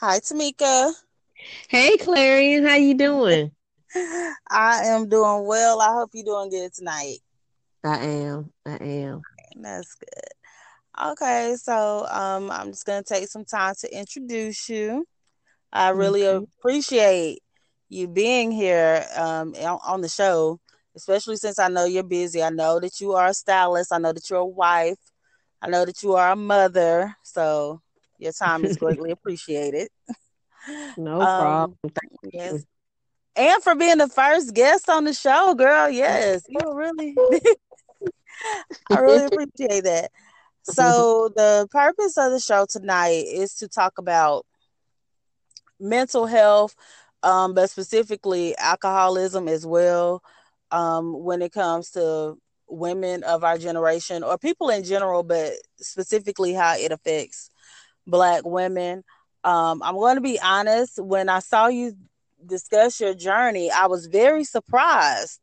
Hi, Tamika. Hey, Clarion, how you doing? I am doing well. I hope you're doing good tonight. I am. I am. That's good. Okay, so um, I'm just gonna take some time to introduce you. I really okay. appreciate you being here um, on the show, especially since I know you're busy. I know that you are a stylist. I know that you're a wife. I know that you are a mother. So your time is greatly appreciated. No um, problem. yes. And for being the first guest on the show, girl. Yes, you really. I really appreciate that. So the purpose of the show tonight is to talk about mental health, um, but specifically alcoholism as well. Um, when it comes to women of our generation or people in general, but specifically how it affects black women. Um, I'm going to be honest, when I saw you discuss your journey, I was very surprised.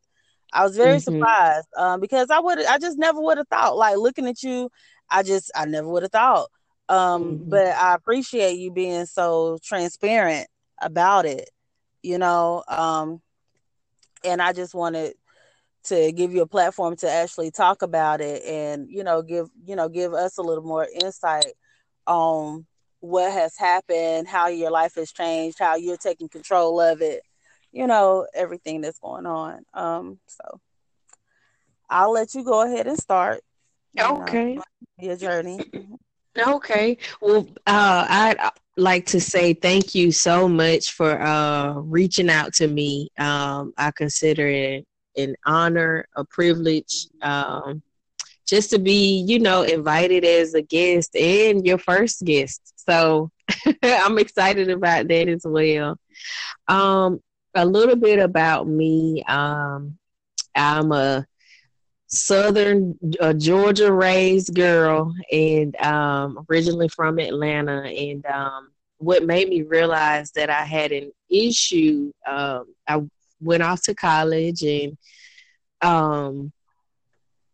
I was very mm-hmm. surprised um, because I would I just never would have thought like looking at you, I just I never would have thought. Um, mm-hmm. but I appreciate you being so transparent about it, you know. Um, and I just wanted to give you a platform to actually talk about it and you know give you know give us a little more insight on what has happened, how your life has changed, how you're taking control of it, you know, everything that's going on. Um, so I'll let you go ahead and start. Okay. Know, your journey. Okay. Well, uh, I'd like to say thank you so much for uh, reaching out to me. Um, I consider it an honor, a privilege. Um, just to be, you know, invited as a guest and your first guest. So I'm excited about that as well. Um, a little bit about me. Um, I'm a Southern Georgia raised girl and um, originally from Atlanta. And um, what made me realize that I had an issue, um, I went off to college and um,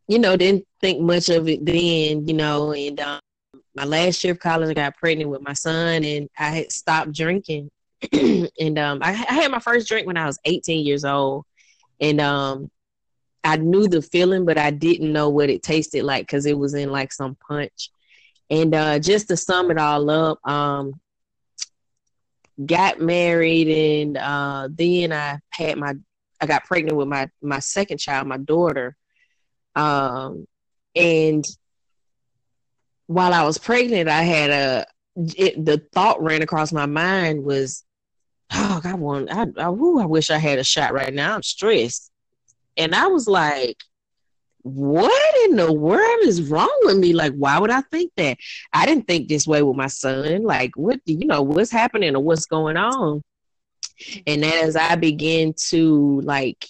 you know, didn't think much of it then, you know, and um, my last year of college, I got pregnant with my son and I had stopped drinking. and um, I, I, had my first drink when I was 18 years old. And um, I knew the feeling, but I didn't know what it tasted like because it was in like some punch. And uh, just to sum it all up, um, got married and uh, then I had my I got pregnant with my my second child, my daughter. Um, and while I was pregnant, I had a it, the thought ran across my mind was, oh, I want, I, I, I wish I had a shot right now. I'm stressed, and I was like, what in the world is wrong with me? Like, why would I think that? I didn't think this way with my son. Like, what do you know, what's happening or what's going on? And as I began to like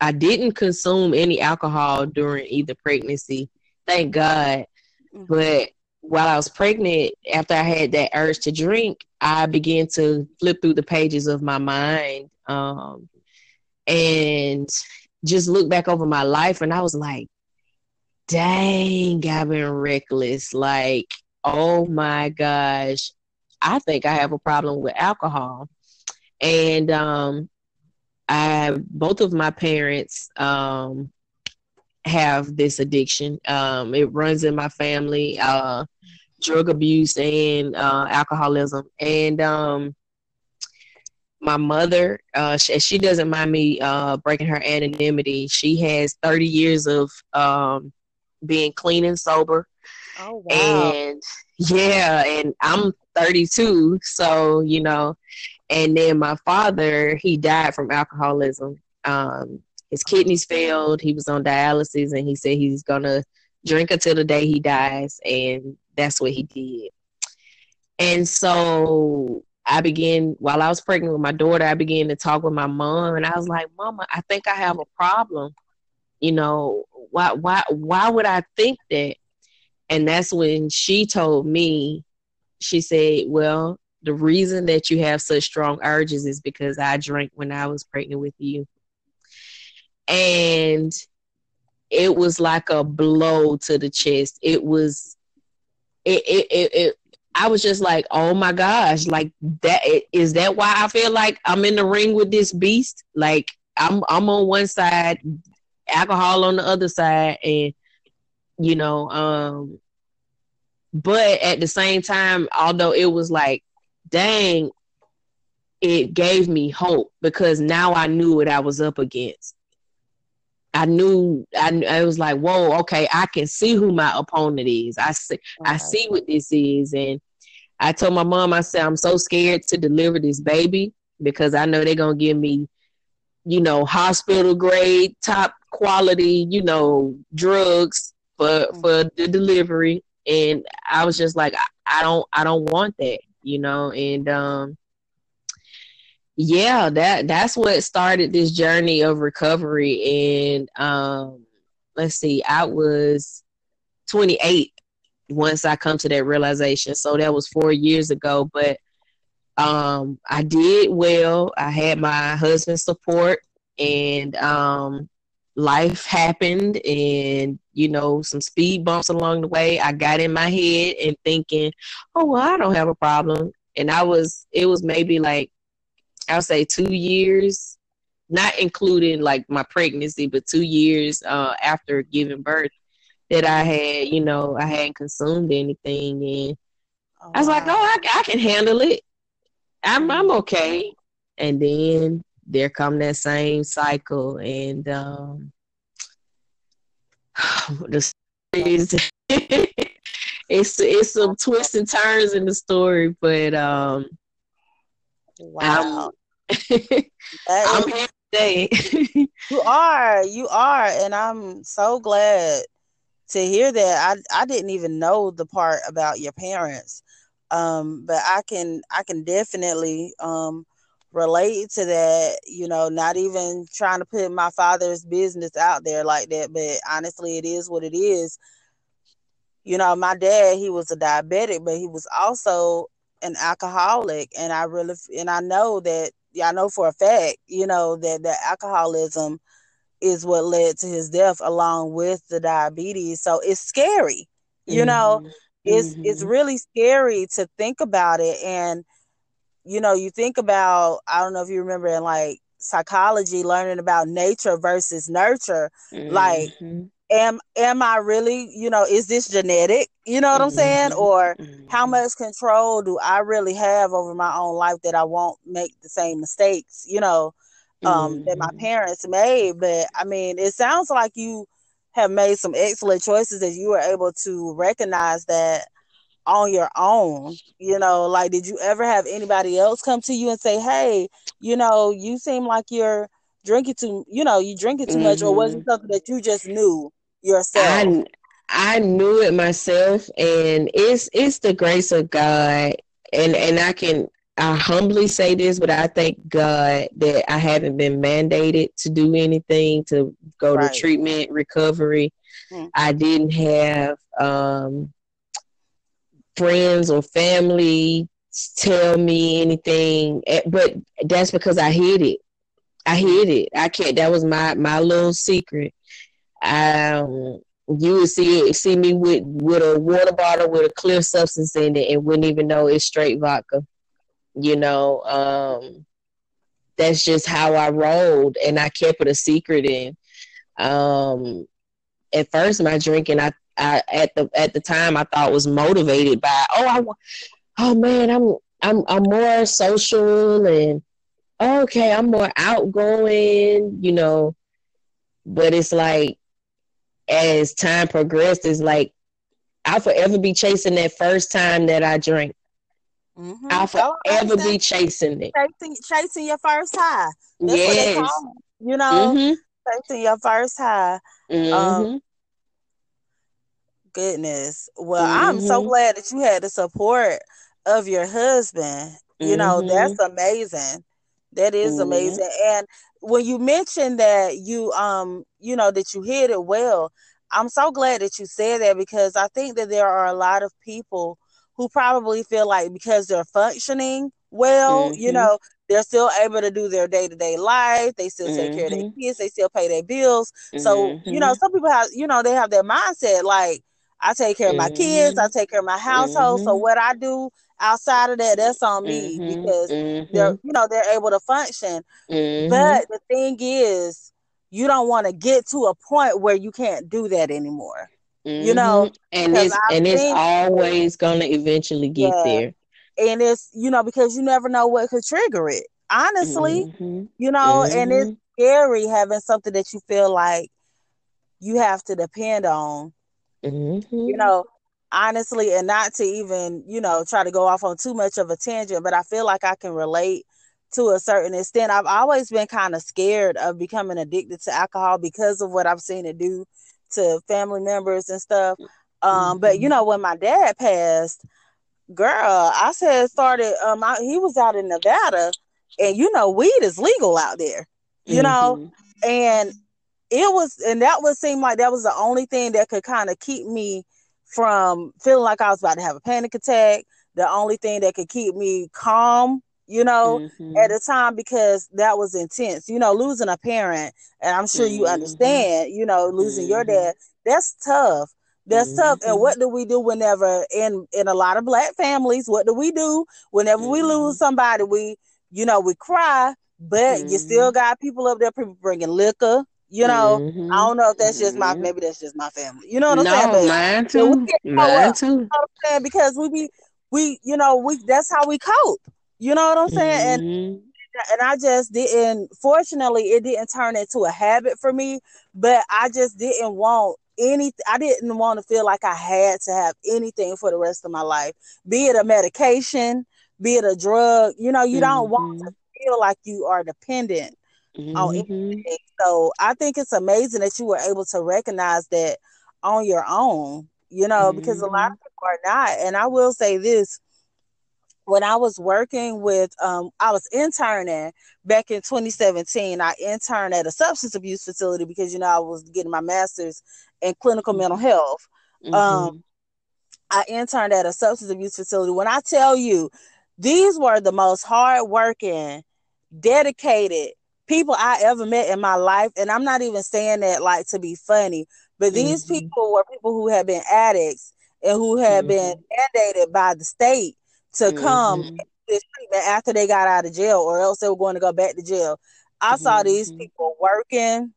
I didn't consume any alcohol during either pregnancy, thank God. Mm-hmm. But while I was pregnant, after I had that urge to drink, I began to flip through the pages of my mind um, and just look back over my life. And I was like, dang, I've been reckless. Like, oh my gosh, I think I have a problem with alcohol. And um, I both of my parents um, have this addiction. Um, it runs in my family, uh, drug abuse and uh, alcoholism. And um, my mother, uh, she, she, doesn't mind me uh, breaking her anonymity. She has 30 years of um, being clean and sober. Oh, wow. And yeah, and I'm 32. So, you know, and then my father, he died from alcoholism. Um, his kidneys failed. He was on dialysis, and he said he's gonna drink until the day he dies, and that's what he did. And so I began while I was pregnant with my daughter. I began to talk with my mom, and I was like, "Mama, I think I have a problem. You know, why, why, why would I think that?" And that's when she told me. She said, "Well, the reason that you have such strong urges is because I drank when I was pregnant with you. And it was like a blow to the chest. It was it it it, it I was just like, oh my gosh, like that is that why I feel like I'm in the ring with this beast? Like I'm I'm on one side, alcohol on the other side, and you know, um, but at the same time, although it was like, dang, it gave me hope because now I knew what I was up against. I knew I, I was like, whoa, okay, I can see who my opponent is. I see I see what this is. And I told my mom, I said, I'm so scared to deliver this baby because I know they're gonna give me, you know, hospital grade, top quality, you know, drugs for mm-hmm. for the delivery. And I was just like, I, I don't I don't want that, you know, and um yeah, that that's what started this journey of recovery. And um, let's see, I was 28 once I come to that realization. So that was four years ago, but um, I did well. I had my husband's support, and um, life happened, and you know some speed bumps along the way. I got in my head and thinking, "Oh well, I don't have a problem." And I was, it was maybe like I'll say two years, not including like my pregnancy, but two years uh, after giving birth that I had, you know, I hadn't consumed anything, and oh, I was wow. like, oh, I, I can handle it. I'm I'm okay. And then there come that same cycle, and um, the it's it's some twists and turns in the story, but um, wow. I'm here today. you are, you are, and I'm so glad to hear that. I I didn't even know the part about your parents, um, but I can I can definitely um, relate to that. You know, not even trying to put my father's business out there like that, but honestly, it is what it is. You know, my dad he was a diabetic, but he was also an alcoholic, and I really and I know that I know for a fact, you know, that the alcoholism is what led to his death along with the diabetes. So it's scary. You mm-hmm. know, it's mm-hmm. it's really scary to think about it and you know, you think about I don't know if you remember in like psychology learning about nature versus nurture mm-hmm. like am am I really, you know, is this genetic? You know what I'm saying? Mm-hmm. Or how mm-hmm. much control do I really have over my own life that I won't make the same mistakes, you know, um, mm-hmm. that my mm-hmm. parents made. But I mean, it sounds like you have made some excellent choices that you were able to recognize that on your own you know like did you ever have anybody else come to you and say hey you know you seem like you're drinking too you know you drinking too mm-hmm. much or was it something that you just knew yourself? I, I knew it myself, and it's it's the grace of God, and and I can I humbly say this, but I thank God that I haven't been mandated to do anything to go right. to treatment recovery. Mm-hmm. I didn't have um, friends or family tell me anything, eh, but that's because I hid it. I hid it. I can't. That was my my little secret um, you would see see me with with a water bottle with a clear substance in it and wouldn't even know it's straight vodka. You know, um, that's just how I rolled, and I kept it a secret. In um, at first, my drinking, I, I at the at the time, I thought was motivated by oh, I, oh man, I'm I'm I'm more social and okay, I'm more outgoing. You know, but it's like as time progressed, is like I'll forever be chasing that first time that I drink. Mm-hmm. I'll forever be chasing it. Chasing, chasing your first high. That's yes. It, you know, mm-hmm. chasing your first high. Mm-hmm. Um, goodness. Well, I'm so mm-hmm. glad that you had the support of your husband. You know, that's mm-hmm. amazing. That is mm-hmm. amazing. And when you mentioned that you um you know that you hid it well i'm so glad that you said that because i think that there are a lot of people who probably feel like because they're functioning well mm-hmm. you know they're still able to do their day-to-day life they still take mm-hmm. care of their mm-hmm. kids they still pay their bills mm-hmm. so you know mm-hmm. some people have you know they have their mindset like I take care of my kids. I mm-hmm. take care of my household. So mm-hmm. what I do outside of that, that's on me mm-hmm. because they're you know they're able to function. But the thing is, you don't want to get to a point where you can't do that anymore. Mm-hmm. You know, and it's and it's always gonna eventually get yeah, there. And it's you know because you never know what could trigger it. Honestly, mm-hmm. you know, mm-hmm. and it's mm-hmm. scary having something that you feel like you have to depend on. Mm-hmm. You know, honestly, and not to even you know try to go off on too much of a tangent, but I feel like I can relate to a certain extent. I've always been kind of scared of becoming addicted to alcohol because of what I've seen it do to family members and stuff. Um, mm-hmm. but you mm-hmm. know, when my dad passed, girl, I said started. Um, I, he was out in Nevada, and you know, weed is legal out there. You mm-hmm. know, and it was, and that would seem like that was the only thing that could kind of keep me from feeling like I was about to have a panic attack. The only thing that could keep me calm you know, mm-hmm. at a time because that was intense. You know, losing a parent, and I'm sure mm-hmm. you understand, you know, losing mm-hmm. your dad, that's tough. That's tough. And mm-hmm. what do we do whenever in in a lot of black families, what do we do whenever we lose mm-hmm. somebody? We, you know, we cry, but you still mm-hmm. got people up there people bringing liquor, you know, mm-hmm. I don't know if that's just my maybe that's just my family. You know what I'm no, saying? But, mine too. Mine too. You know what I'm saying? Because we be we, you know, we that's how we cope. You know what I'm saying? Mm-hmm. And and I just didn't fortunately it didn't turn into a habit for me, but I just didn't want any I didn't want to feel like I had to have anything for the rest of my life. Be it a medication, be it a drug, you know, you mm-hmm. don't want to mm-hmm. feel like you are dependent mm-hmm. on anything. So I think it's amazing that you were able to recognize that on your own, you know, because a lot of mm-hmm. people are not. And I will say this when I was working with, um, I was interning back in 2017. I interned at a substance abuse facility because, you know, I was getting my master's in clinical mental mm-hmm. health. Mm-hmm. Um, I interned at a substance abuse facility. When I tell you, these were the most hardworking, dedicated people I ever met in my life. And I'm not even saying that like to be funny, but these mm-hmm. people were people who had been addicts and who had mm-hmm. been mandated by the state to mm-hmm. come this treatment after they got out of jail, or else they were going to go back to jail. I mm-hmm. saw these people working.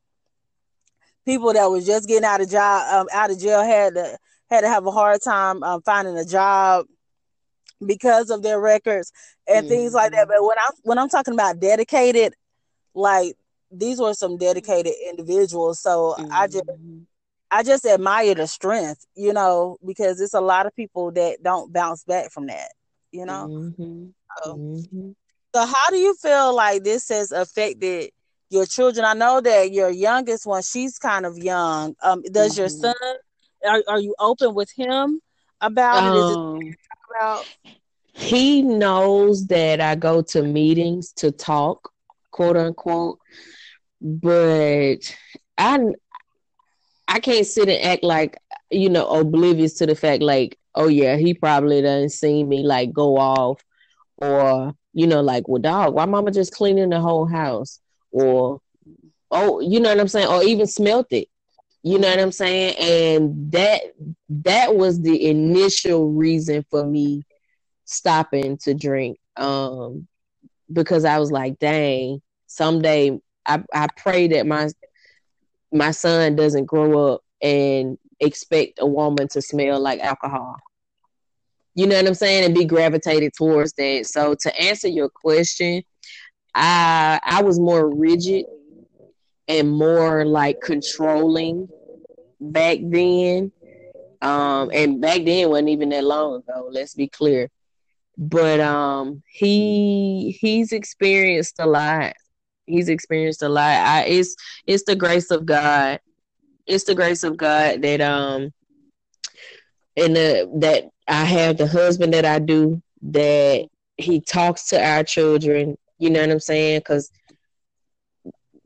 People that was just getting out of job, um, out of jail had to had to have a hard time um, finding a job because of their records and mm-hmm. things like that. Mm-hmm. But when I'm when I'm talking about dedicated, like these were some dedicated individuals. So I just mm-hmm. I just admire the strength, you know, because it's a lot of people that don't bounce back from that you know. Mm-hmm. So, mm-hmm. so, how do you feel like this has affected your children? I know that your youngest one, she's kind of young. Um, does mm-hmm. your son? Are, are you open with him about um, it? about? He knows that I go to meetings to talk, quote unquote, but I I can't sit and act like you know oblivious to the fact like oh yeah, he probably doesn't see me like go off or you know, like, well, dog, why mama just cleaning the whole house? Or oh, you know what I'm saying? Or even smelt it. You know what I'm saying? And that that was the initial reason for me stopping to drink. Um because I was like, dang, someday I, I pray that my my son doesn't grow up and expect a woman to smell like alcohol. You know what I'm saying? And be gravitated towards that. So to answer your question, I I was more rigid and more like controlling back then. Um, and back then wasn't even that long ago, let's be clear. But um he he's experienced a lot. He's experienced a lot. I it's it's the grace of God it's the grace of God that um and the, that I have the husband that I do that he talks to our children. You know what I'm saying? Because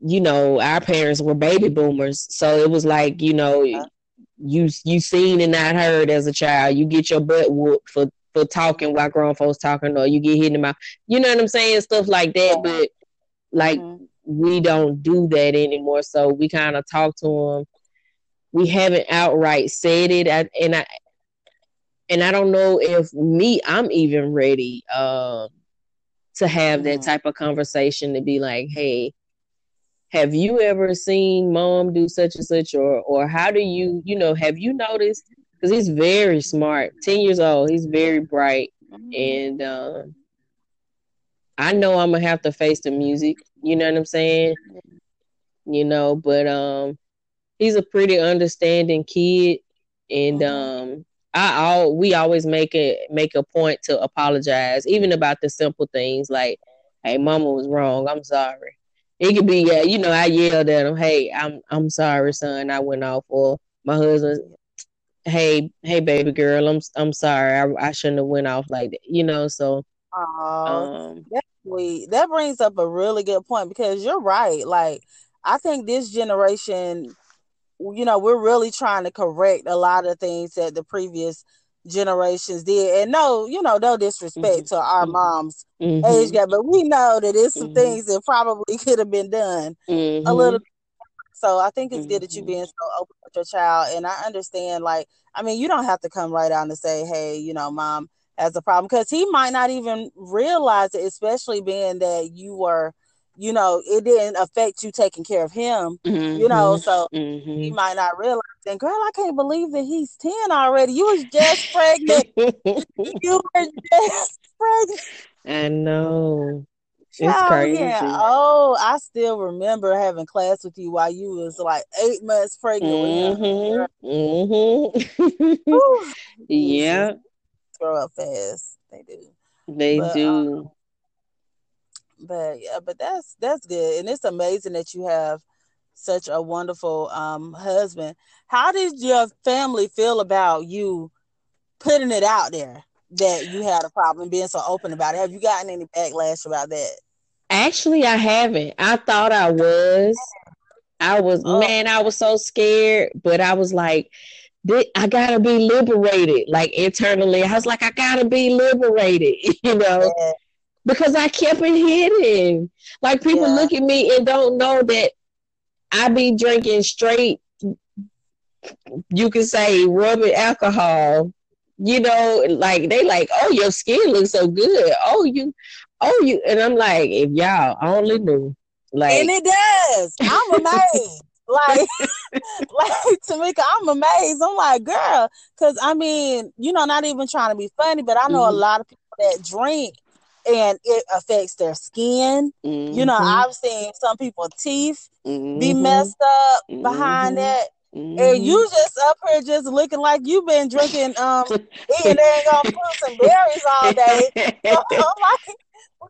you know our parents were baby boomers, so it was like you know you you seen and not heard as a child. You get your butt whooped for for talking while grown folks talking, or you get hit in the mouth. You know what I'm saying? Stuff like that. But like mm-hmm. we don't do that anymore. So we kind of talk to them we haven't outright said it I, and i and i don't know if me i'm even ready uh, to have mm-hmm. that type of conversation to be like hey have you ever seen mom do such and such or or how do you you know have you noticed because he's very smart 10 years old he's very bright mm-hmm. and uh, i know i'm gonna have to face the music you know what i'm saying you know but um he's a pretty understanding kid and mm-hmm. um i all we always make it make a point to apologize even about the simple things like hey mama was wrong i'm sorry it could be, yeah, you know, I yelled at him, "Hey, I'm I'm sorry, son. I went off." Or my husband, "Hey, hey, baby girl, I'm I'm sorry. I, I shouldn't have went off like that." You know, so. Oh, um, that's sweet. That brings up a really good point because you're right. Like, I think this generation, you know, we're really trying to correct a lot of things that the previous generations did. And no, you know, no disrespect mm-hmm. to our mm-hmm. moms mm-hmm. age gap, but we know that it's some mm-hmm. things that probably could have been done a mm-hmm. little so I think it's good that you mm-hmm. being so open with your child. And I understand, like, I mean, you don't have to come right out and say, hey, you know, mom has a problem because he might not even realize it, especially being that you were you know, it didn't affect you taking care of him, mm-hmm. you know, so mm-hmm. he might not realize. And girl, I can't believe that he's 10 already. You was just pregnant. you were just pregnant. I know. It's oh, crazy. Yeah. Oh, I still remember having class with you while you was like eight months pregnant mm-hmm. Mm-hmm. yeah. Grow up fast. They do. They but, do. Um, but yeah, but that's that's good, and it's amazing that you have such a wonderful um, husband. How did your family feel about you putting it out there that you had a problem being so open about it? Have you gotten any backlash about that? Actually, I haven't. I thought I was. I was oh. man, I was so scared, but I was like, I gotta be liberated. Like internally, I was like, I gotta be liberated, you know. Yeah because I kept it hidden. Like people yeah. look at me and don't know that I be drinking straight. You can say rubbing alcohol. You know, like they like, oh, your skin looks so good. Oh, you, oh, you, and I'm like, if y'all only knew, like, and it does. I'm amazed. like, like Tamika, I'm amazed. I'm like, girl, because I mean, you know, not even trying to be funny, but I know mm-hmm. a lot of people that drink and it affects their skin. Mm-hmm. You know, mm-hmm. I've seen some people teeth mm-hmm. be messed up behind mm-hmm. it. Mm-hmm. And you just up here just looking like you've been drinking um eating dang on fruits and berries all day. I'm like,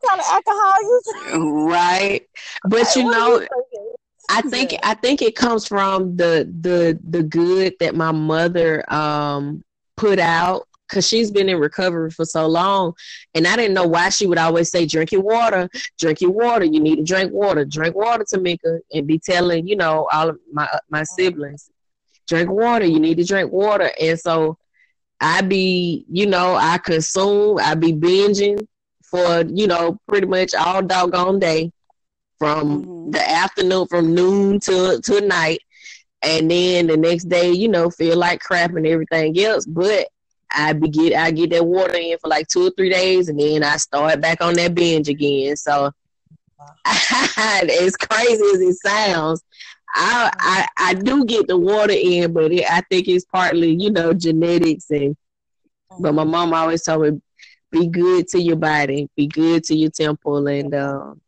what kind of alcohol you drink? Right. But you know you I think yeah. I think it comes from the the the good that my mother um put out because she's been in recovery for so long. And I didn't know why she would always say, drink your water, drink your water. You need to drink water, drink water, Tamika, and be telling, you know, all of my, my siblings, drink water. You need to drink water. And so I be, you know, I consume, I be binging for, you know, pretty much all doggone day from mm-hmm. the afternoon, from noon to, to night. And then the next day, you know, feel like crap and everything else. But I be get I get that water in for like two or three days, and then I start back on that binge again. So as crazy as it sounds, I I, I do get the water in, but it, I think it's partly you know genetics and. But my mom always told me, be good to your body, be good to your temple, and um,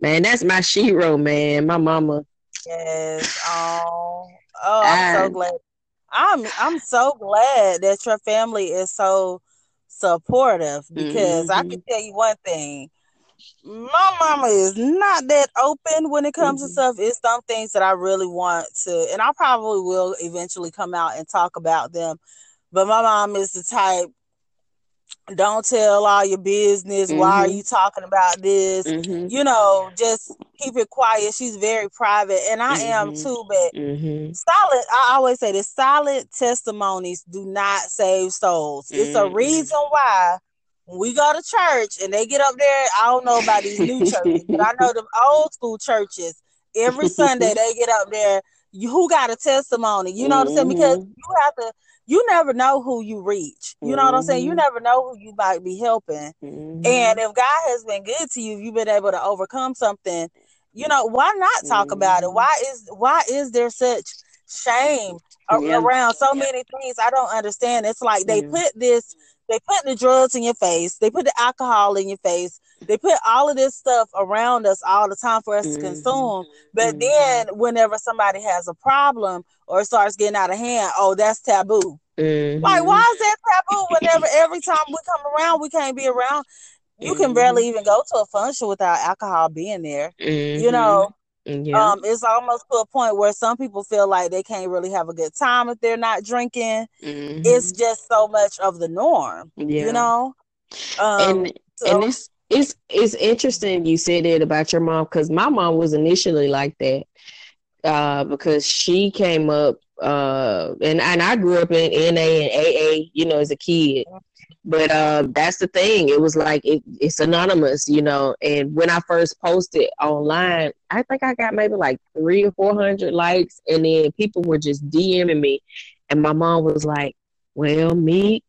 man, that's my shero, man. My mama. Yes. Oh, oh, I'm I, so glad I'm I'm so glad that your family is so supportive because mm-hmm. I can mm-hmm. tell you one thing. My mama is not that open when it comes mm-hmm. to stuff. It's some things that I really want to, and I probably will eventually come out and talk about them. But my mom is the type don't tell all your business. Mm-hmm. Why are mm-hmm. you talking about this? Mm-hmm. You know, just keep it quiet. She's very private, and I mm-hmm. am too. But mm-hmm. solid, I always say this solid testimonies do not save souls. It's a mm-hmm. reason why we go to church and they get up there. I don't know about these new churches, but I know the old school churches. Every Sunday they get up there You who got a testimony. You know what I'm saying? Because you have to you never know who you reach. You know mm-hmm. what I'm saying? You mm-hmm. never know who you might be helping. Mm-hmm. And if God has been good to you, you've been able to overcome something. You know, why not talk mm-hmm. about it? Mm-hmm. Why is why is there such shame yeah. around so many things? I don't understand. It's like they put this they put the drugs in your face, they put the alcohol in your face, they put all of this stuff around us all the time for us mm-hmm. to consume. But mm-hmm. then whenever somebody has a problem or starts getting out of hand, oh, that's taboo. Mm-hmm. Like, why is that taboo whenever every time we come around, we can't be around? You can barely mm-hmm. even go to a function without alcohol being there. You know, mm-hmm. yeah. um, it's almost to a point where some people feel like they can't really have a good time if they're not drinking. Mm-hmm. It's just so much of the norm, yeah. you know. Um, and so, and it's it's it's interesting you said it about your mom because my mom was initially like that uh, because she came up uh, and and I grew up in NA and AA, you know, as a kid. But uh, that's the thing. It was like it, it's anonymous, you know. And when I first posted online, I think I got maybe like three or four hundred likes, and then people were just DMing me, and my mom was like, "Well, me,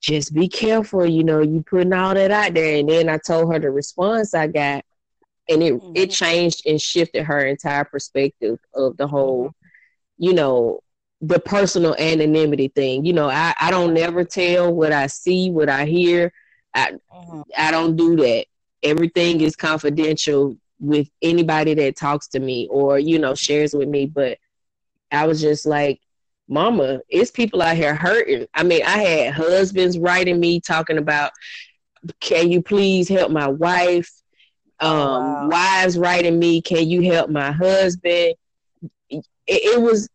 just be careful, you know, you putting all that out there. And then I told her the response I got, and it mm-hmm. it changed and shifted her entire perspective of the whole, mm-hmm. you know, the personal anonymity thing. You know, I, I don't never tell what I see, what I hear. I mm-hmm. I don't do that. Everything is confidential with anybody that talks to me or, you know, shares with me. But I was just like, mama, it's people out here hurting. I mean, I had husbands writing me talking about, can you please help my wife? Um, wow. wives writing me, can you help my husband? It, it was,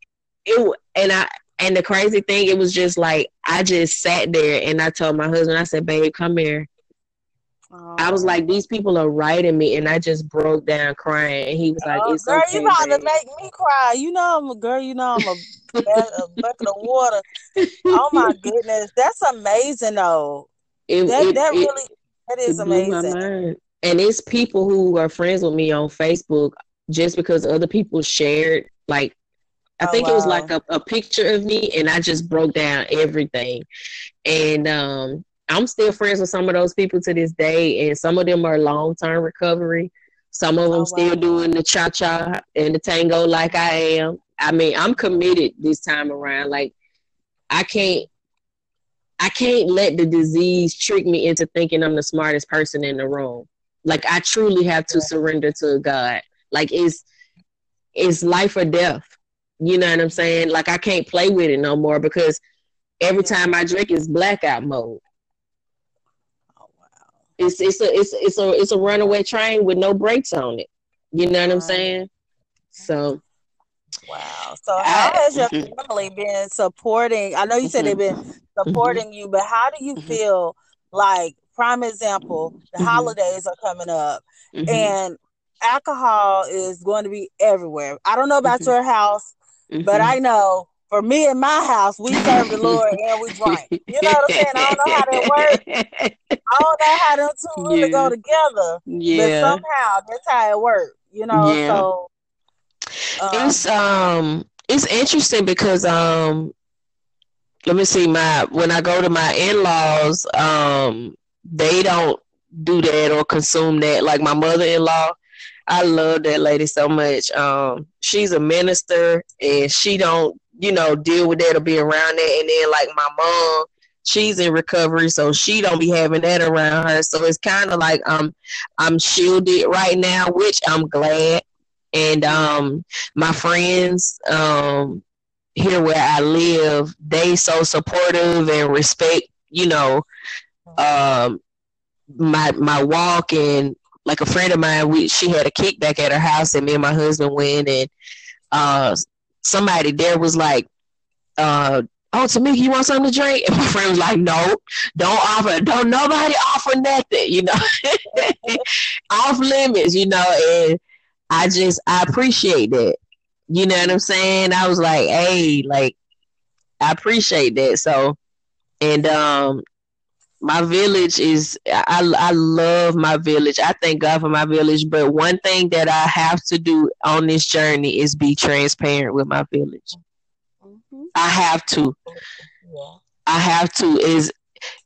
it, and I, and the crazy thing, it was just like I just sat there and I told my husband, I said, "Babe, come here." I was like, these people are writing me, and I just broke down crying. And he was like, "It's girl, okay, you about to make me cry. You know I'm a girl. You know I'm a, a bucket of water. Oh my goodness, that's amazing though. It, that it, that it, really that is amazing. And it's people who are friends with me on Facebook just because other people shared like I oh, think wow. it was like a, a picture of me and I just broke down everything. And um I'm still friends with some of those people to this day, and some of them are long term recovery. Some of oh, them oh, still doing the cha cha and the tango like I am. I mean, I'm committed this time around. Like, I can't, I can't let the disease trick me into thinking I'm the smartest person in the room. Like, I truly have to surrender to God. Like, it's, it's life or death. You know what I'm saying? Like, I can't play with it no more because every time I drink, it's blackout mode. It's it's a it's it's a it's a runaway train with no brakes on it. You know what I'm saying? So Wow. So how has your mm-hmm. family been supporting? I know you said they've been mm-hmm. supporting you, but how do you mm-hmm. feel like prime example, the holidays are coming up and alcohol is going to be everywhere. I don't know about your house, but I know for me in my house, we serve the Lord and we drink. You know what I'm saying? I don't know how that works. I don't know how them two yeah. really go together. Yeah. But somehow that's how it works. You know, yeah. so um, it's um it's interesting because um let me see my when I go to my in laws, um, they don't do that or consume that. Like my mother in law, I love that lady so much. Um, she's a minister and she don't you know, deal with that or be around that. And then like my mom, she's in recovery, so she don't be having that around her. So it's kind of like um I'm shielded right now, which I'm glad. And um my friends um here where I live, they so supportive and respect, you know, um my my walk and like a friend of mine, we she had a kickback at her house and me and my husband went and uh somebody there was like, uh, oh, Tamika, you want something to drink? And my friend was like, no, don't offer, don't nobody offer nothing, you know, off limits, you know, and I just, I appreciate that. You know what I'm saying? I was like, hey, like, I appreciate that. So, and, um, my village is I, I love my village. I thank god for my village. But one thing that i have to do on this journey is be transparent with my village. Mm-hmm. i have to. Yeah. i have to is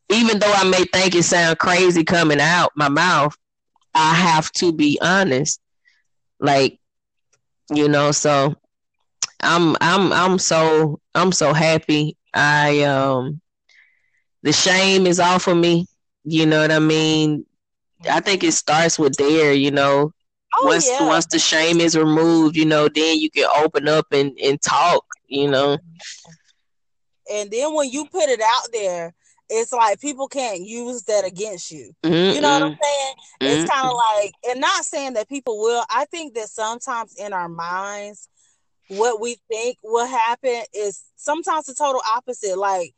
even though i may think it sound crazy coming out my mouth i have to be honest. Like you know so i'm i'm i'm so i'm so happy. I um the shame is off of me. You know what I mean? I think it starts with there, you know. Oh, once yeah. once the shame is removed, you know, then you can open up and, and talk, you know. And then when you put it out there, it's like people can't use that against you. Mm-mm. You know what I'm saying? Mm-mm. It's kind of like, and not saying that people will. I think that sometimes in our minds, what we think will happen is sometimes the total opposite. Like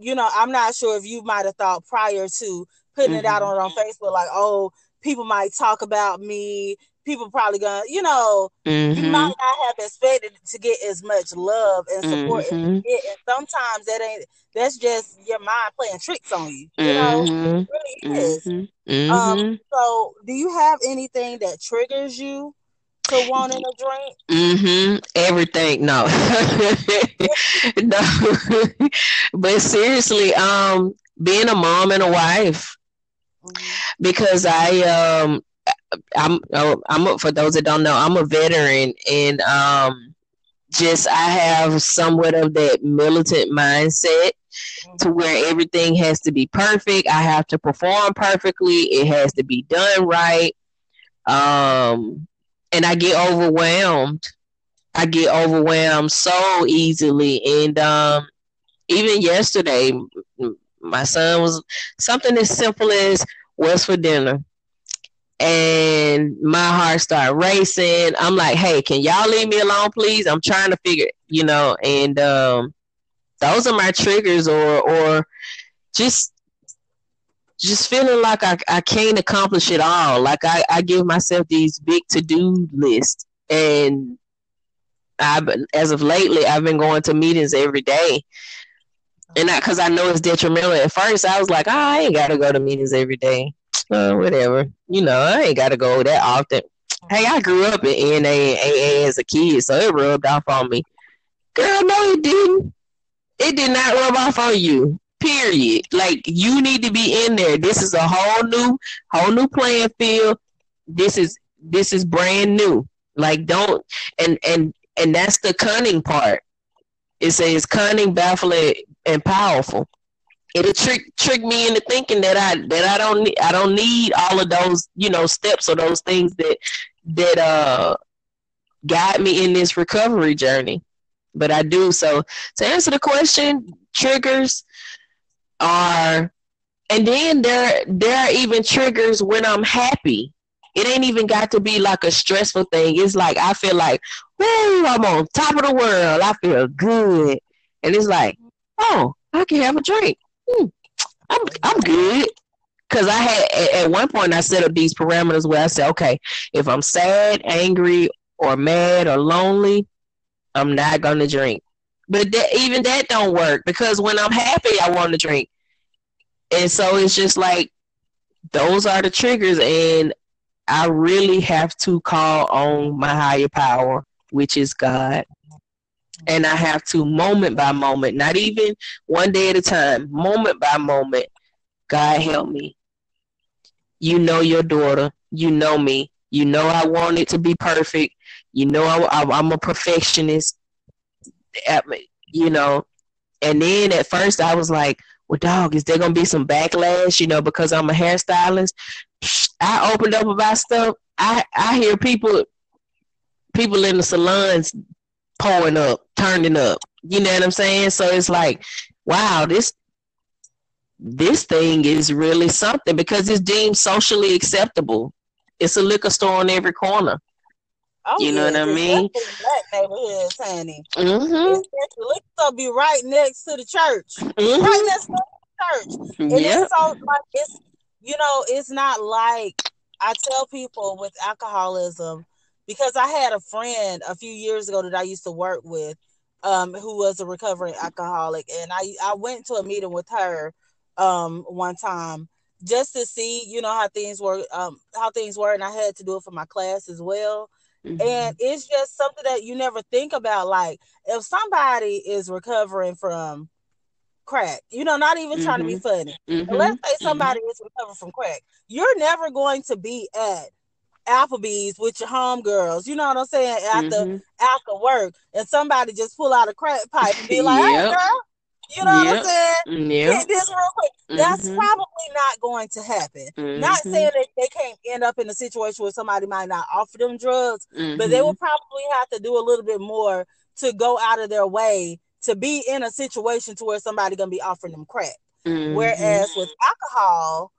you know, I'm not sure if you might have thought prior to putting mm-hmm. it out mm-hmm. on, on Facebook, like, oh, people might talk about me. People probably gonna, you know, mm-hmm. you might not have expected to get as much love and support mm-hmm. as you get. And sometimes that ain't that's just your mind playing tricks on you. You know, it really is. Mm-hmm. Um, mm-hmm. so do you have anything that triggers you to wanting a drink? Mm-hmm. Everything. No. no. but seriously, um, being a mom and a wife. Mm-hmm. Because I um I'm oh, I'm a, for those that don't know, I'm a veteran and um just I have somewhat of that militant mindset mm-hmm. to where everything has to be perfect. I have to perform perfectly. It has to be done right. Um and I get overwhelmed. I get overwhelmed so easily. And um, even yesterday, my son was something as simple as what's for dinner. And my heart started racing. I'm like, hey, can y'all leave me alone, please? I'm trying to figure, you know, and um, those are my triggers or or just just feeling like I, I can't accomplish it all. Like I, I give myself these big to do lists. And I, as of lately, I've been going to meetings every day. And not because I know it's detrimental. At first, I was like, oh, I ain't got to go to meetings every day. Uh, whatever. You know, I ain't got to go that often. Hey, I grew up in NA and AA as a kid, so it rubbed off on me. Girl, no, it didn't. It did not rub off on you. Period. Like you need to be in there. This is a whole new, whole new playing field. This is this is brand new. Like don't and and and that's the cunning part. It says cunning, baffling, and powerful. It'll trick trick me into thinking that I that I don't need I don't need all of those you know steps or those things that that uh guide me in this recovery journey. But I do. So to answer the question, triggers are and then there there are even triggers when I'm happy. It ain't even got to be like a stressful thing. It's like I feel like, whoo, I'm on top of the world. I feel good. And it's like, oh, I can have a drink. Hmm, I'm I'm good. Cause I had at one point I set up these parameters where I said, okay, if I'm sad, angry, or mad or lonely, I'm not gonna drink. But that, even that don't work because when I'm happy, I want to drink. And so it's just like those are the triggers, and I really have to call on my higher power, which is God. And I have to, moment by moment, not even one day at a time, moment by moment, God help me. You know your daughter. You know me. You know I want it to be perfect. You know I, am a perfectionist at me, you know. And then at first I was like, well, dog, is there gonna be some backlash, you know, because I'm a hairstylist? I opened up about stuff. I I hear people people in the salons pulling up, turning up. You know what I'm saying? So it's like, wow, this this thing is really something because it's deemed socially acceptable. It's a liquor store on every corner. Oh, you know yeah, what I mean? Black neighborhoods, honey. Mm-hmm. Store be right next to the church. Mm-hmm. Right next to the church. And yep. it's so like it's you know, it's not like I tell people with alcoholism because I had a friend a few years ago that I used to work with, um, who was a recovering alcoholic, and I I went to a meeting with her um one time just to see, you know, how things were um how things were and I had to do it for my class as well. Mm-hmm. And it's just something that you never think about like if somebody is recovering from crack, you know, not even mm-hmm. trying to be mm-hmm. funny. Mm-hmm. Let's say somebody mm-hmm. is recovering from crack. You're never going to be at Applebee's with your homegirls, you know what I'm saying, after mm-hmm. after work, and somebody just pull out a crack pipe and be like, yep. "Hey, girl, you know yep. what I'm saying? Yep. Get this real quick." Mm-hmm. That's probably not going to happen. Mm-hmm. Not saying that they can't end up in a situation where somebody might not offer them drugs, but they will probably have to do a little bit more to go out of their way to be in a situation to where somebody gonna be offering them crack. Whereas with alcohol,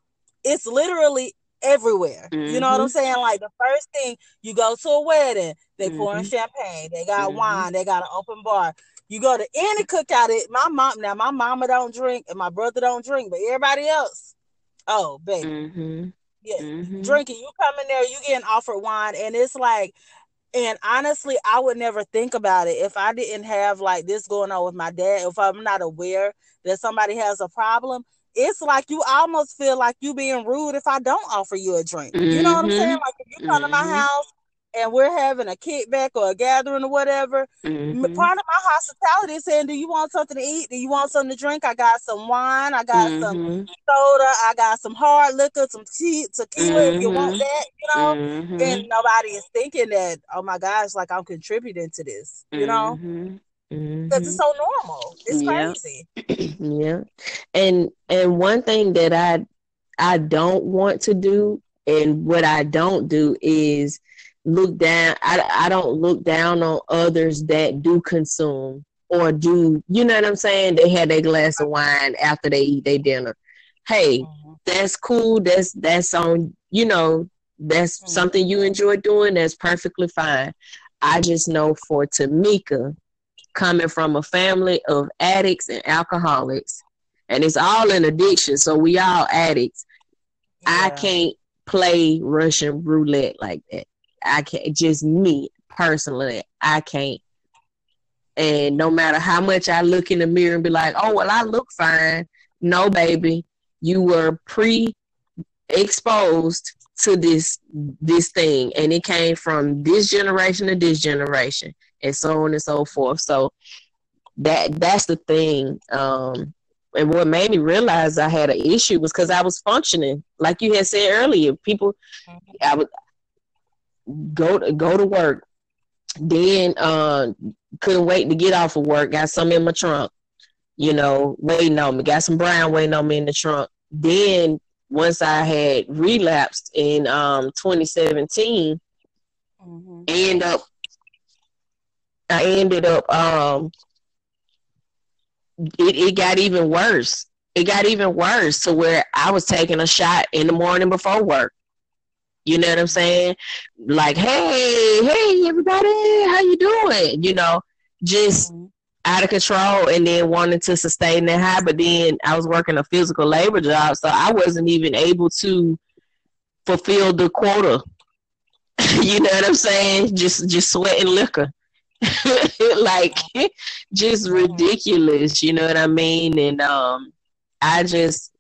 it's literally everywhere. Mm-hmm. You know what I'm mm-hmm. saying? Like the first thing you go to a wedding, they mm-hmm. pouring champagne, they got mm-hmm. wine, they got an open bar. You go to any cookout. It my mom now my mama don't drink and my brother don't drink, but everybody else, oh baby, mm-hmm. yeah, mm-hmm. drinking. You come in there, you getting offered wine, and it's like. And honestly, I would never think about it if I didn't have like this going on with my dad. If I'm not aware that somebody has a problem, it's like you almost feel like you being rude if I don't offer you a drink. Mm-hmm. You know what I'm saying? Mm-hmm. Like if you come to my mm-hmm. house and we're having a kickback or a gathering or whatever, mm-hmm. part of my hospitality is saying, Do you want something to eat? Do you want something to drink? I got some wine, I got mm-hmm. some soda, I got some hard liquor, some tea, tequila if you want that, you know? And nobody is thinking that, oh my gosh, like I'm contributing to this, you know? Mm-hmm. Because it's so normal. It's crazy. yeah. And and one thing that I I don't want to do and what I don't do is look down I, I don't look down on others that do consume or do you know what I'm saying? They had their glass of wine after they eat their dinner. Hey, mm-hmm. that's cool. That's that's on you know, that's mm-hmm. something you enjoy doing, that's perfectly fine. I just know for Tamika, coming from a family of addicts and alcoholics, and it's all an addiction. So we all addicts. Yeah. I can't play Russian roulette like that. I can't. Just me personally, I can't. And no matter how much I look in the mirror and be like, "Oh well, I look fine," no, baby, you were pre-exposed to this this thing, and it came from this generation to this generation and so on and so forth. So that that's the thing. Um, and what made me realize I had an issue was because I was functioning, like you had said earlier. People, I would go to go to work, then uh, couldn't wait to get off of work. Got some in my trunk, you know, waiting on me. Got some brown waiting on me in the trunk. Then once I had relapsed in um, 2017, mm-hmm. end up I ended up um it, it got even worse. It got even worse to where I was taking a shot in the morning before work. You know what I'm saying? Like, hey, hey, everybody, how you doing? You know, just mm-hmm. out of control, and then wanting to sustain that high. But then I was working a physical labor job, so I wasn't even able to fulfill the quota. you know what I'm saying? Just, just sweating liquor. like just ridiculous, you know what I mean? And um I just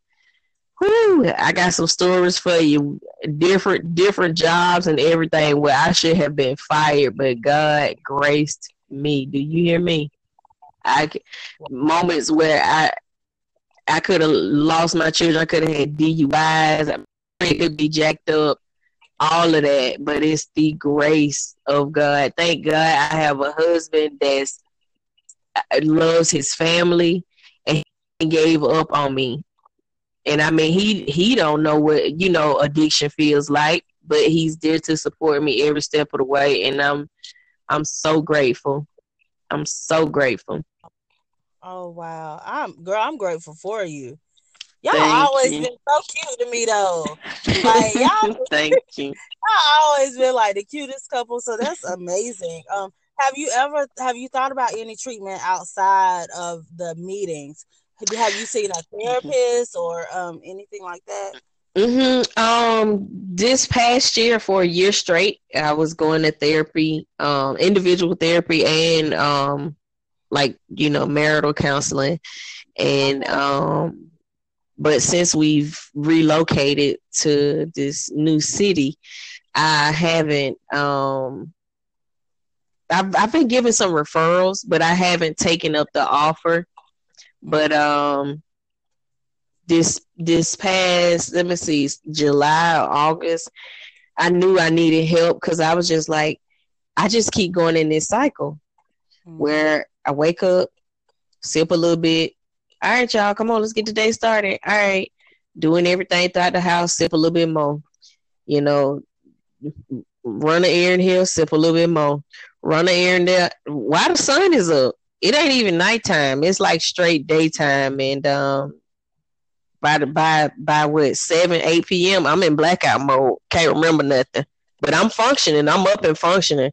I got some stories for you. Different different jobs and everything where I should have been fired, but God graced me. Do you hear me? I moments where I I could have lost my children. I could have had DUIs. I could be jacked up all of that, but it's the grace of God. Thank God I have a husband that uh, loves his family and gave up on me. And I mean, he he don't know what you know addiction feels like, but he's there to support me every step of the way, and I'm I'm so grateful. I'm so grateful. Oh wow, I'm girl. I'm grateful for you. Y'all Thank always you. been so cute to me though. Like y'all Thank you. Y'all always been like the cutest couple, so that's amazing. Um have you ever have you thought about any treatment outside of the meetings? Have you seen a therapist or um anything like that? Mm-hmm. Um, this past year, for a year straight, I was going to therapy, um, individual therapy, and um, like you know, marital counseling, and um, but since we've relocated to this new city, I haven't um I've I've been given some referrals, but I haven't taken up the offer. But um this this past let me see July or August, I knew I needed help because I was just like I just keep going in this cycle mm-hmm. where I wake up, sip a little bit. All right, y'all, come on, let's get the day started. All right, doing everything throughout the house, sip a little bit more. You know, run an errand here, sip a little bit more. Run an errand there. Why the sun is up? It ain't even nighttime. It's like straight daytime, and um, by the by by what seven eight p.m. I'm in blackout mode. Can't remember nothing, but I'm functioning. I'm up and functioning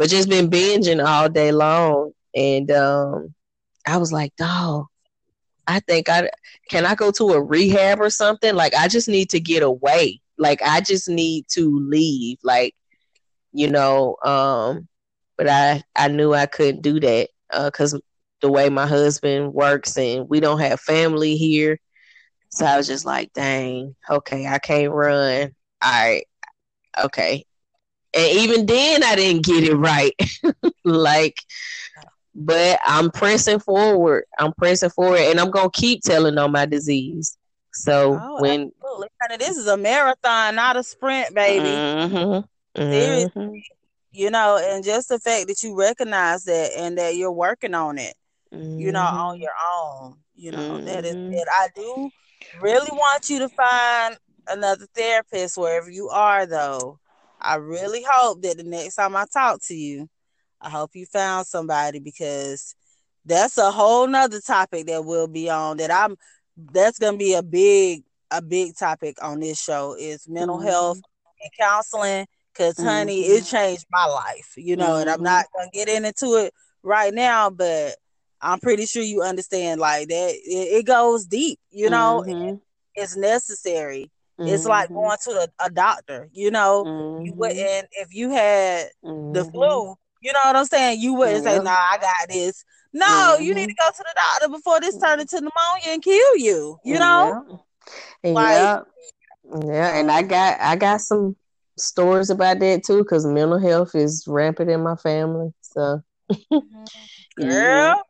but just been binging all day long. And um, I was like, dog, I think I can I go to a rehab or something. Like I just need to get away. Like I just need to leave. Like, you know, um, but I I knew I couldn't do that because uh, the way my husband works and we don't have family here. So I was just like, dang, okay, I can't run. All right, okay, and even then I didn't get it right. like but I'm pressing forward. I'm pressing forward and I'm gonna keep telling on my disease. So oh, when this is a marathon, not a sprint, baby. Mm-hmm, mm-hmm. You know, and just the fact that you recognize that and that you're working on it, mm-hmm. you know, on mm-hmm. your own. You know, that is mm-hmm. it. I do really want you to find another therapist wherever you are though. I really hope that the next time I talk to you, I hope you found somebody because that's a whole nother topic that we'll be on that I'm that's gonna be a big a big topic on this show is mental mm-hmm. health and counseling because mm-hmm. honey it changed my life you know mm-hmm. and i'm mm-hmm. not gonna get into it right now but i'm pretty sure you understand like that it, it goes deep you know mm-hmm. it's necessary Mm-hmm. It's like mm-hmm. going to a, a doctor, you know. Mm-hmm. You wouldn't if you had mm-hmm. the flu, you know what I'm saying? You wouldn't say, "Nah, I got this." No, you need to go to the doctor before this turns into pneumonia and kill you. You know, yeah. Like, yeah, yeah. And I got I got some stories about that too because mental health is rampant in my family. So, mm-hmm. girl,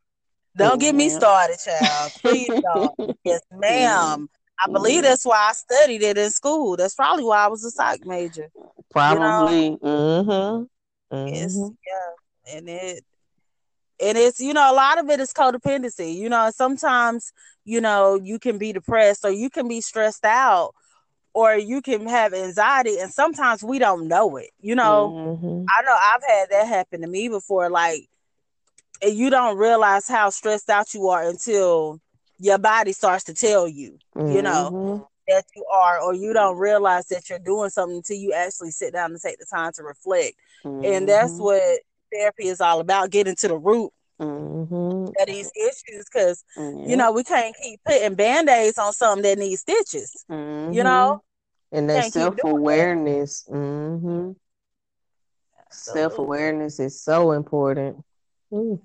don't get me started, child. Please don't. yes, ma'am. I believe that's why I studied it in school. That's probably why I was a psych major. Probably. You know? Mm-hmm. mm-hmm. It's, yeah. And it and it's you know a lot of it is codependency you know sometimes you know you can be depressed or you can be stressed out or you can have anxiety and sometimes we don't know it you know mm-hmm. i know i've had that happen to me before like you don't realize how stressed out you are until your body starts to tell you, mm-hmm. you know, mm-hmm. that you are, or you don't realize that you're doing something until you actually sit down and take the time to reflect. Mm-hmm. And that's mm-hmm. what therapy is all about getting to the root mm-hmm. of these issues because, you know, we can't keep putting band aids on something that needs stitches, you know. And that self awareness. Mm-hmm. Self awareness is so important. Mm.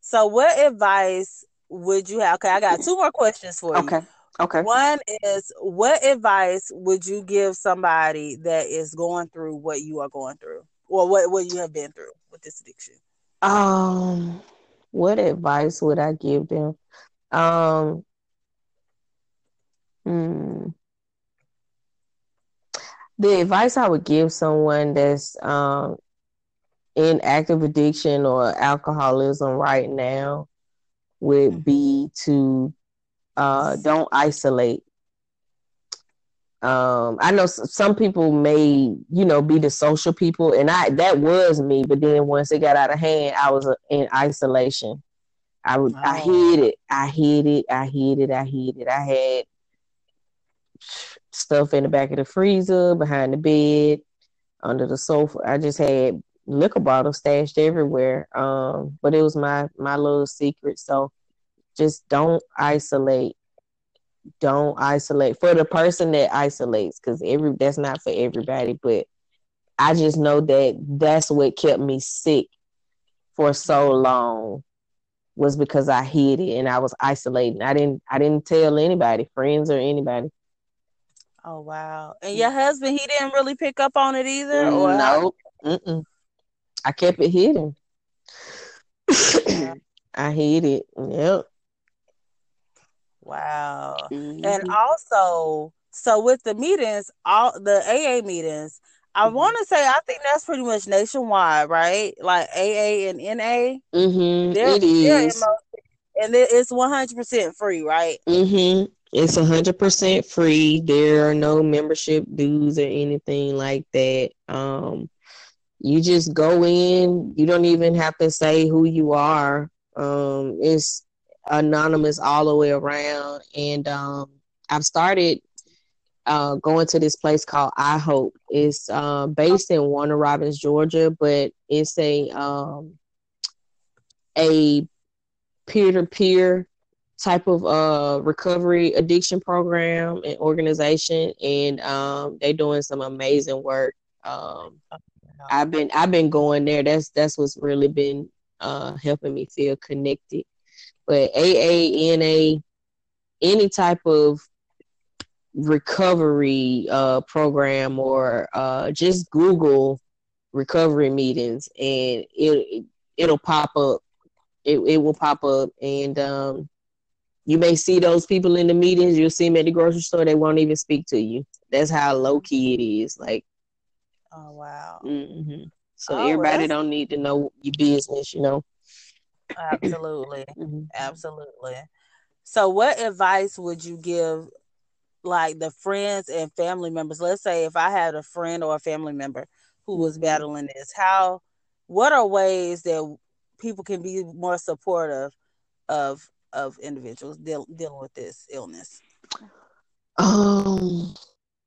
So, what advice would you have? Okay, I got two more questions for you. Okay. Okay. One is what advice would you give somebody that is going through what you are going through or what, what you have been through with this addiction? Um what advice would I give them? Um hmm, the advice I would give someone that's um in active addiction or alcoholism right now would mm-hmm. be to uh, don't isolate. Um, I know some people may, you know, be the social people, and I that was me. But then once it got out of hand, I was uh, in isolation. I would, oh. I hid it, I hid it, I hid it, I hid it. I had stuff in the back of the freezer, behind the bed, under the sofa. I just had liquor bottles stashed everywhere. Um, but it was my my little secret. So just don't isolate. Don't isolate for the person that isolates, because every that's not for everybody. But I just know that that's what kept me sick for so long. was because I hid it and I was isolating. I didn't I didn't tell anybody, friends or anybody. Oh wow! And mm. your husband, he didn't really pick up on it either, no? Nope. I kept it hidden. I hid it. Yep. Wow. Mm-hmm. And also, so with the meetings, all the AA meetings, I mm-hmm. want to say I think that's pretty much nationwide, right? Like AA and NA. Mm-hmm. They're, it is. Most, and it's one hundred percent free, right? Mm-hmm. It's hundred percent free. There are no membership dues or anything like that. Um, you just go in. You don't even have to say who you are. Um, it's anonymous all the way around, and um, I've started uh, going to this place called I Hope. It's uh, based in Warner Robins, Georgia, but it's a um, a peer to peer type of uh, recovery addiction program and organization, and um, they're doing some amazing work. Um, I've been I've been going there. That's that's what's really been uh, helping me feel connected. But AA, NA, any type of recovery uh, program or uh, just Google recovery meetings and it, it will pop up. It it will pop up and um, you may see those people in the meetings. You'll see them at the grocery store. They won't even speak to you. That's how low key it is. Like, oh wow. Mm-hmm. So oh, everybody don't need to know your business, you know. Absolutely, mm-hmm. absolutely. So, what advice would you give like the friends and family members let's say if i had a friend or a family member who was mm-hmm. battling this how what are ways that people can be more supportive of of individuals deal, dealing with this illness um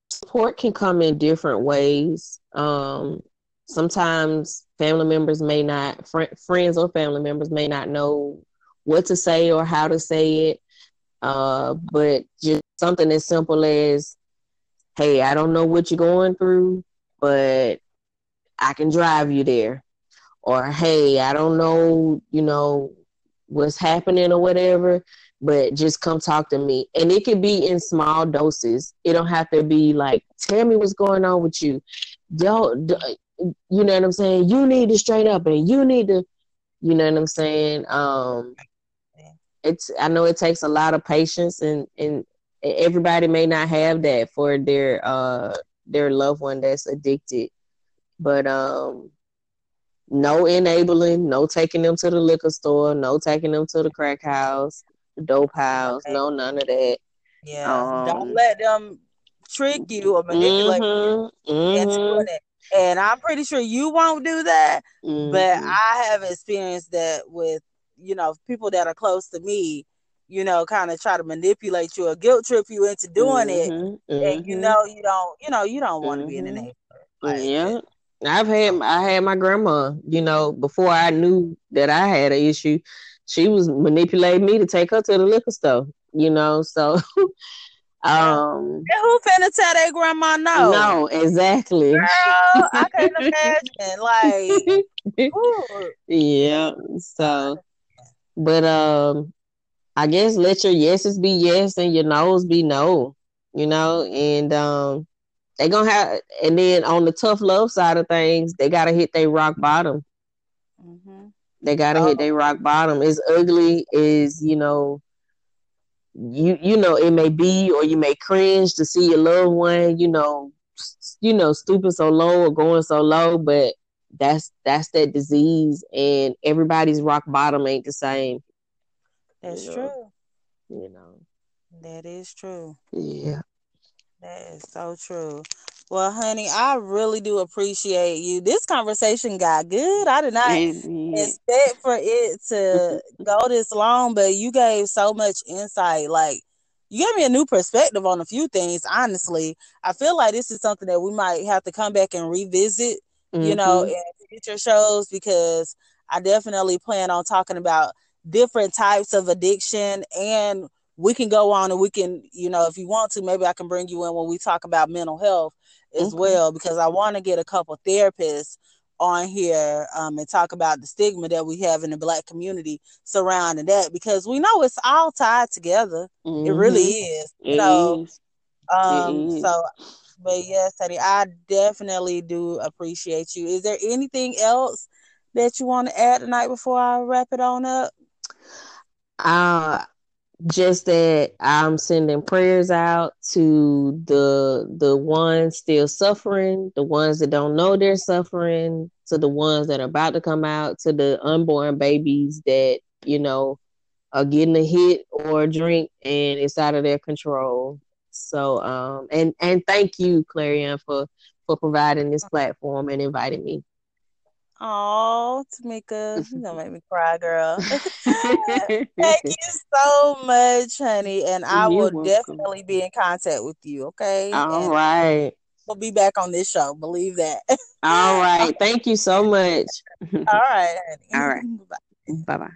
support can come in different ways um sometimes family members may not fr- friends or family members may not know what to say or how to say it uh, but just something as simple as, hey, I don't know what you're going through, but I can drive you there. Or, hey, I don't know, you know, what's happening or whatever, but just come talk to me. And it could be in small doses. It don't have to be like, tell me what's going on with you. Don't, you know what I'm saying? You need to straighten up and you need to, you know what I'm saying? Um, it's I know it takes a lot of patience and and everybody may not have that for their uh their loved one that's addicted. But um no enabling, no taking them to the liquor store, no taking them to the crack house, the dope house, okay. no none of that. Yeah. Um, Don't let them trick you or manipulate mm-hmm, you mm-hmm. And I'm pretty sure you won't do that. Mm-hmm. But I have experienced that with you know, people that are close to me, you know, kind of try to manipulate you or guilt trip you into doing mm-hmm, it, mm-hmm. and you mm-hmm. know, you don't, you know, you don't want to be in the mm-hmm. neighborhood. Like, yeah, I've had I had my grandma, you know, before I knew that I had an issue, she was manipulating me to take her to the liquor store, you know, so. Um, and who finna tell their grandma no? No, exactly. Girl, I can't imagine. Like, yeah. So, but um, I guess let your yeses be yes and your nos be no. You know, and um, they gonna have, and then on the tough love side of things, they gotta hit their rock bottom. Mm-hmm. They gotta oh. hit their rock bottom. As ugly as you know, you you know it may be, or you may cringe to see your loved one, you know, you know, stooping so low or going so low, but that's that's that disease and everybody's rock bottom ain't the same. That's you know? true. You know. That is true. Yeah. That is so true well honey i really do appreciate you this conversation got good i did not expect for it to go this long but you gave so much insight like you gave me a new perspective on a few things honestly i feel like this is something that we might have to come back and revisit mm-hmm. you know, mm-hmm. in future shows because I definitely plan on talking about different types of addiction and we can go on and we can, you know, if you want to, maybe I can bring you in when we talk about mental health as well because I want to get a couple therapists on here um, and talk about the stigma that we have in the black community surrounding that because we know it's all tied together. Mm-hmm. It really is. You it know. Is. Um so but yes, honey, I definitely do appreciate you. Is there anything else that you want to add tonight before I wrap it on up? Uh just that I'm sending prayers out to the the ones still suffering, the ones that don't know they're suffering, to the ones that are about to come out, to the unborn babies that you know are getting a hit or a drink and it's out of their control. So um and and thank you, Clarion, for for providing this platform and inviting me. Oh, Tamika, you gonna make me cry, girl. Thank you so much, honey. And I You're will welcome. definitely be in contact with you, okay? All and right. We'll be back on this show. Believe that. All right. Thank you so much. All right. Honey. All right. Bye bye.